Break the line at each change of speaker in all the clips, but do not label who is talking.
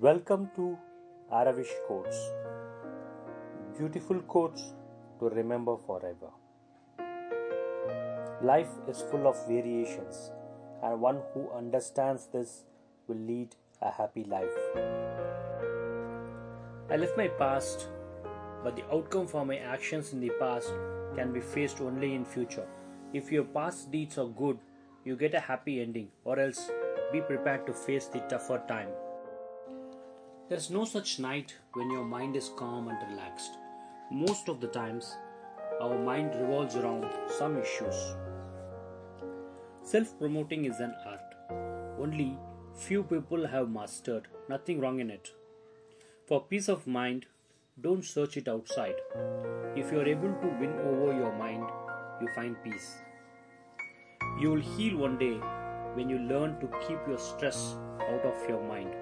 Welcome to Aravish Quotes. Beautiful quotes to remember forever. Life is full of variations, and one who understands this will lead a happy life. I left my past, but the outcome for my actions in the past can be faced only in future. If your past deeds are good, you get a happy ending, or else be prepared to face the tougher time. There's no such night when your mind is calm and relaxed. Most of the times, our mind revolves around some issues. Self promoting is an art. Only few people have mastered, nothing wrong in it. For peace of mind, don't search it outside. If you are able to win over your mind, you find peace. You will heal one day when you learn to keep your stress out of your mind.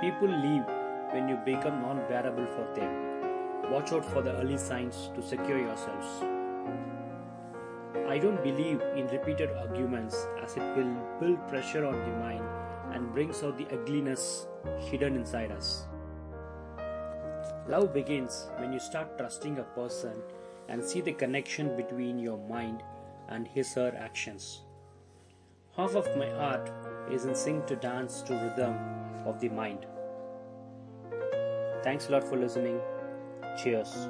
People leave when you become non bearable for them. Watch out for the early signs to secure yourselves. I don't believe in repeated arguments as it will build pressure on the mind and brings out the ugliness hidden inside us. Love begins when you start trusting a person and see the connection between your mind and his her actions. Half of my art is in sync to dance to rhythm of the mind. Thanks a lot for listening. Cheers.